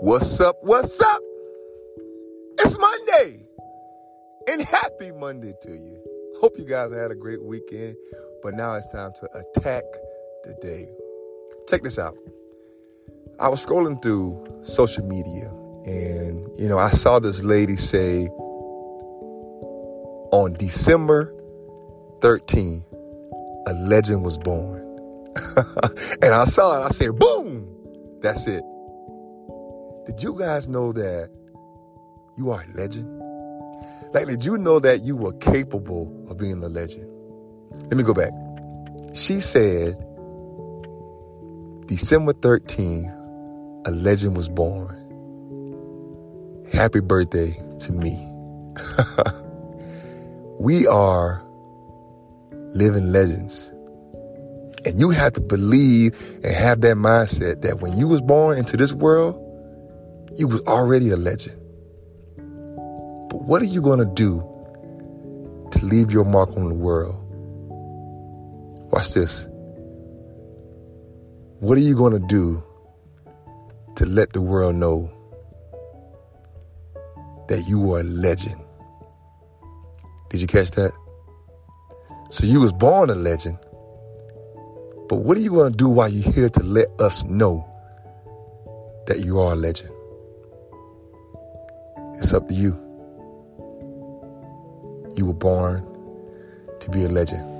What's up? What's up? It's Monday. And happy Monday to you. Hope you guys had a great weekend. But now it's time to attack the day. Check this out. I was scrolling through social media and, you know, I saw this lady say on December 13, a legend was born. and I saw it, I said, boom, that's it. Did you guys know that you are a legend? Like, did you know that you were capable of being a legend? Let me go back. She said, December 13th, a legend was born. Happy birthday to me. we are living legends. And you have to believe and have that mindset that when you was born into this world, you was already a legend. But what are you going to do to leave your mark on the world? Watch this. What are you going to do to let the world know that you are a legend? Did you catch that? So you was born a legend. But what are you going to do while you're here to let us know that you are a legend? It's up to you. You were born to be a legend.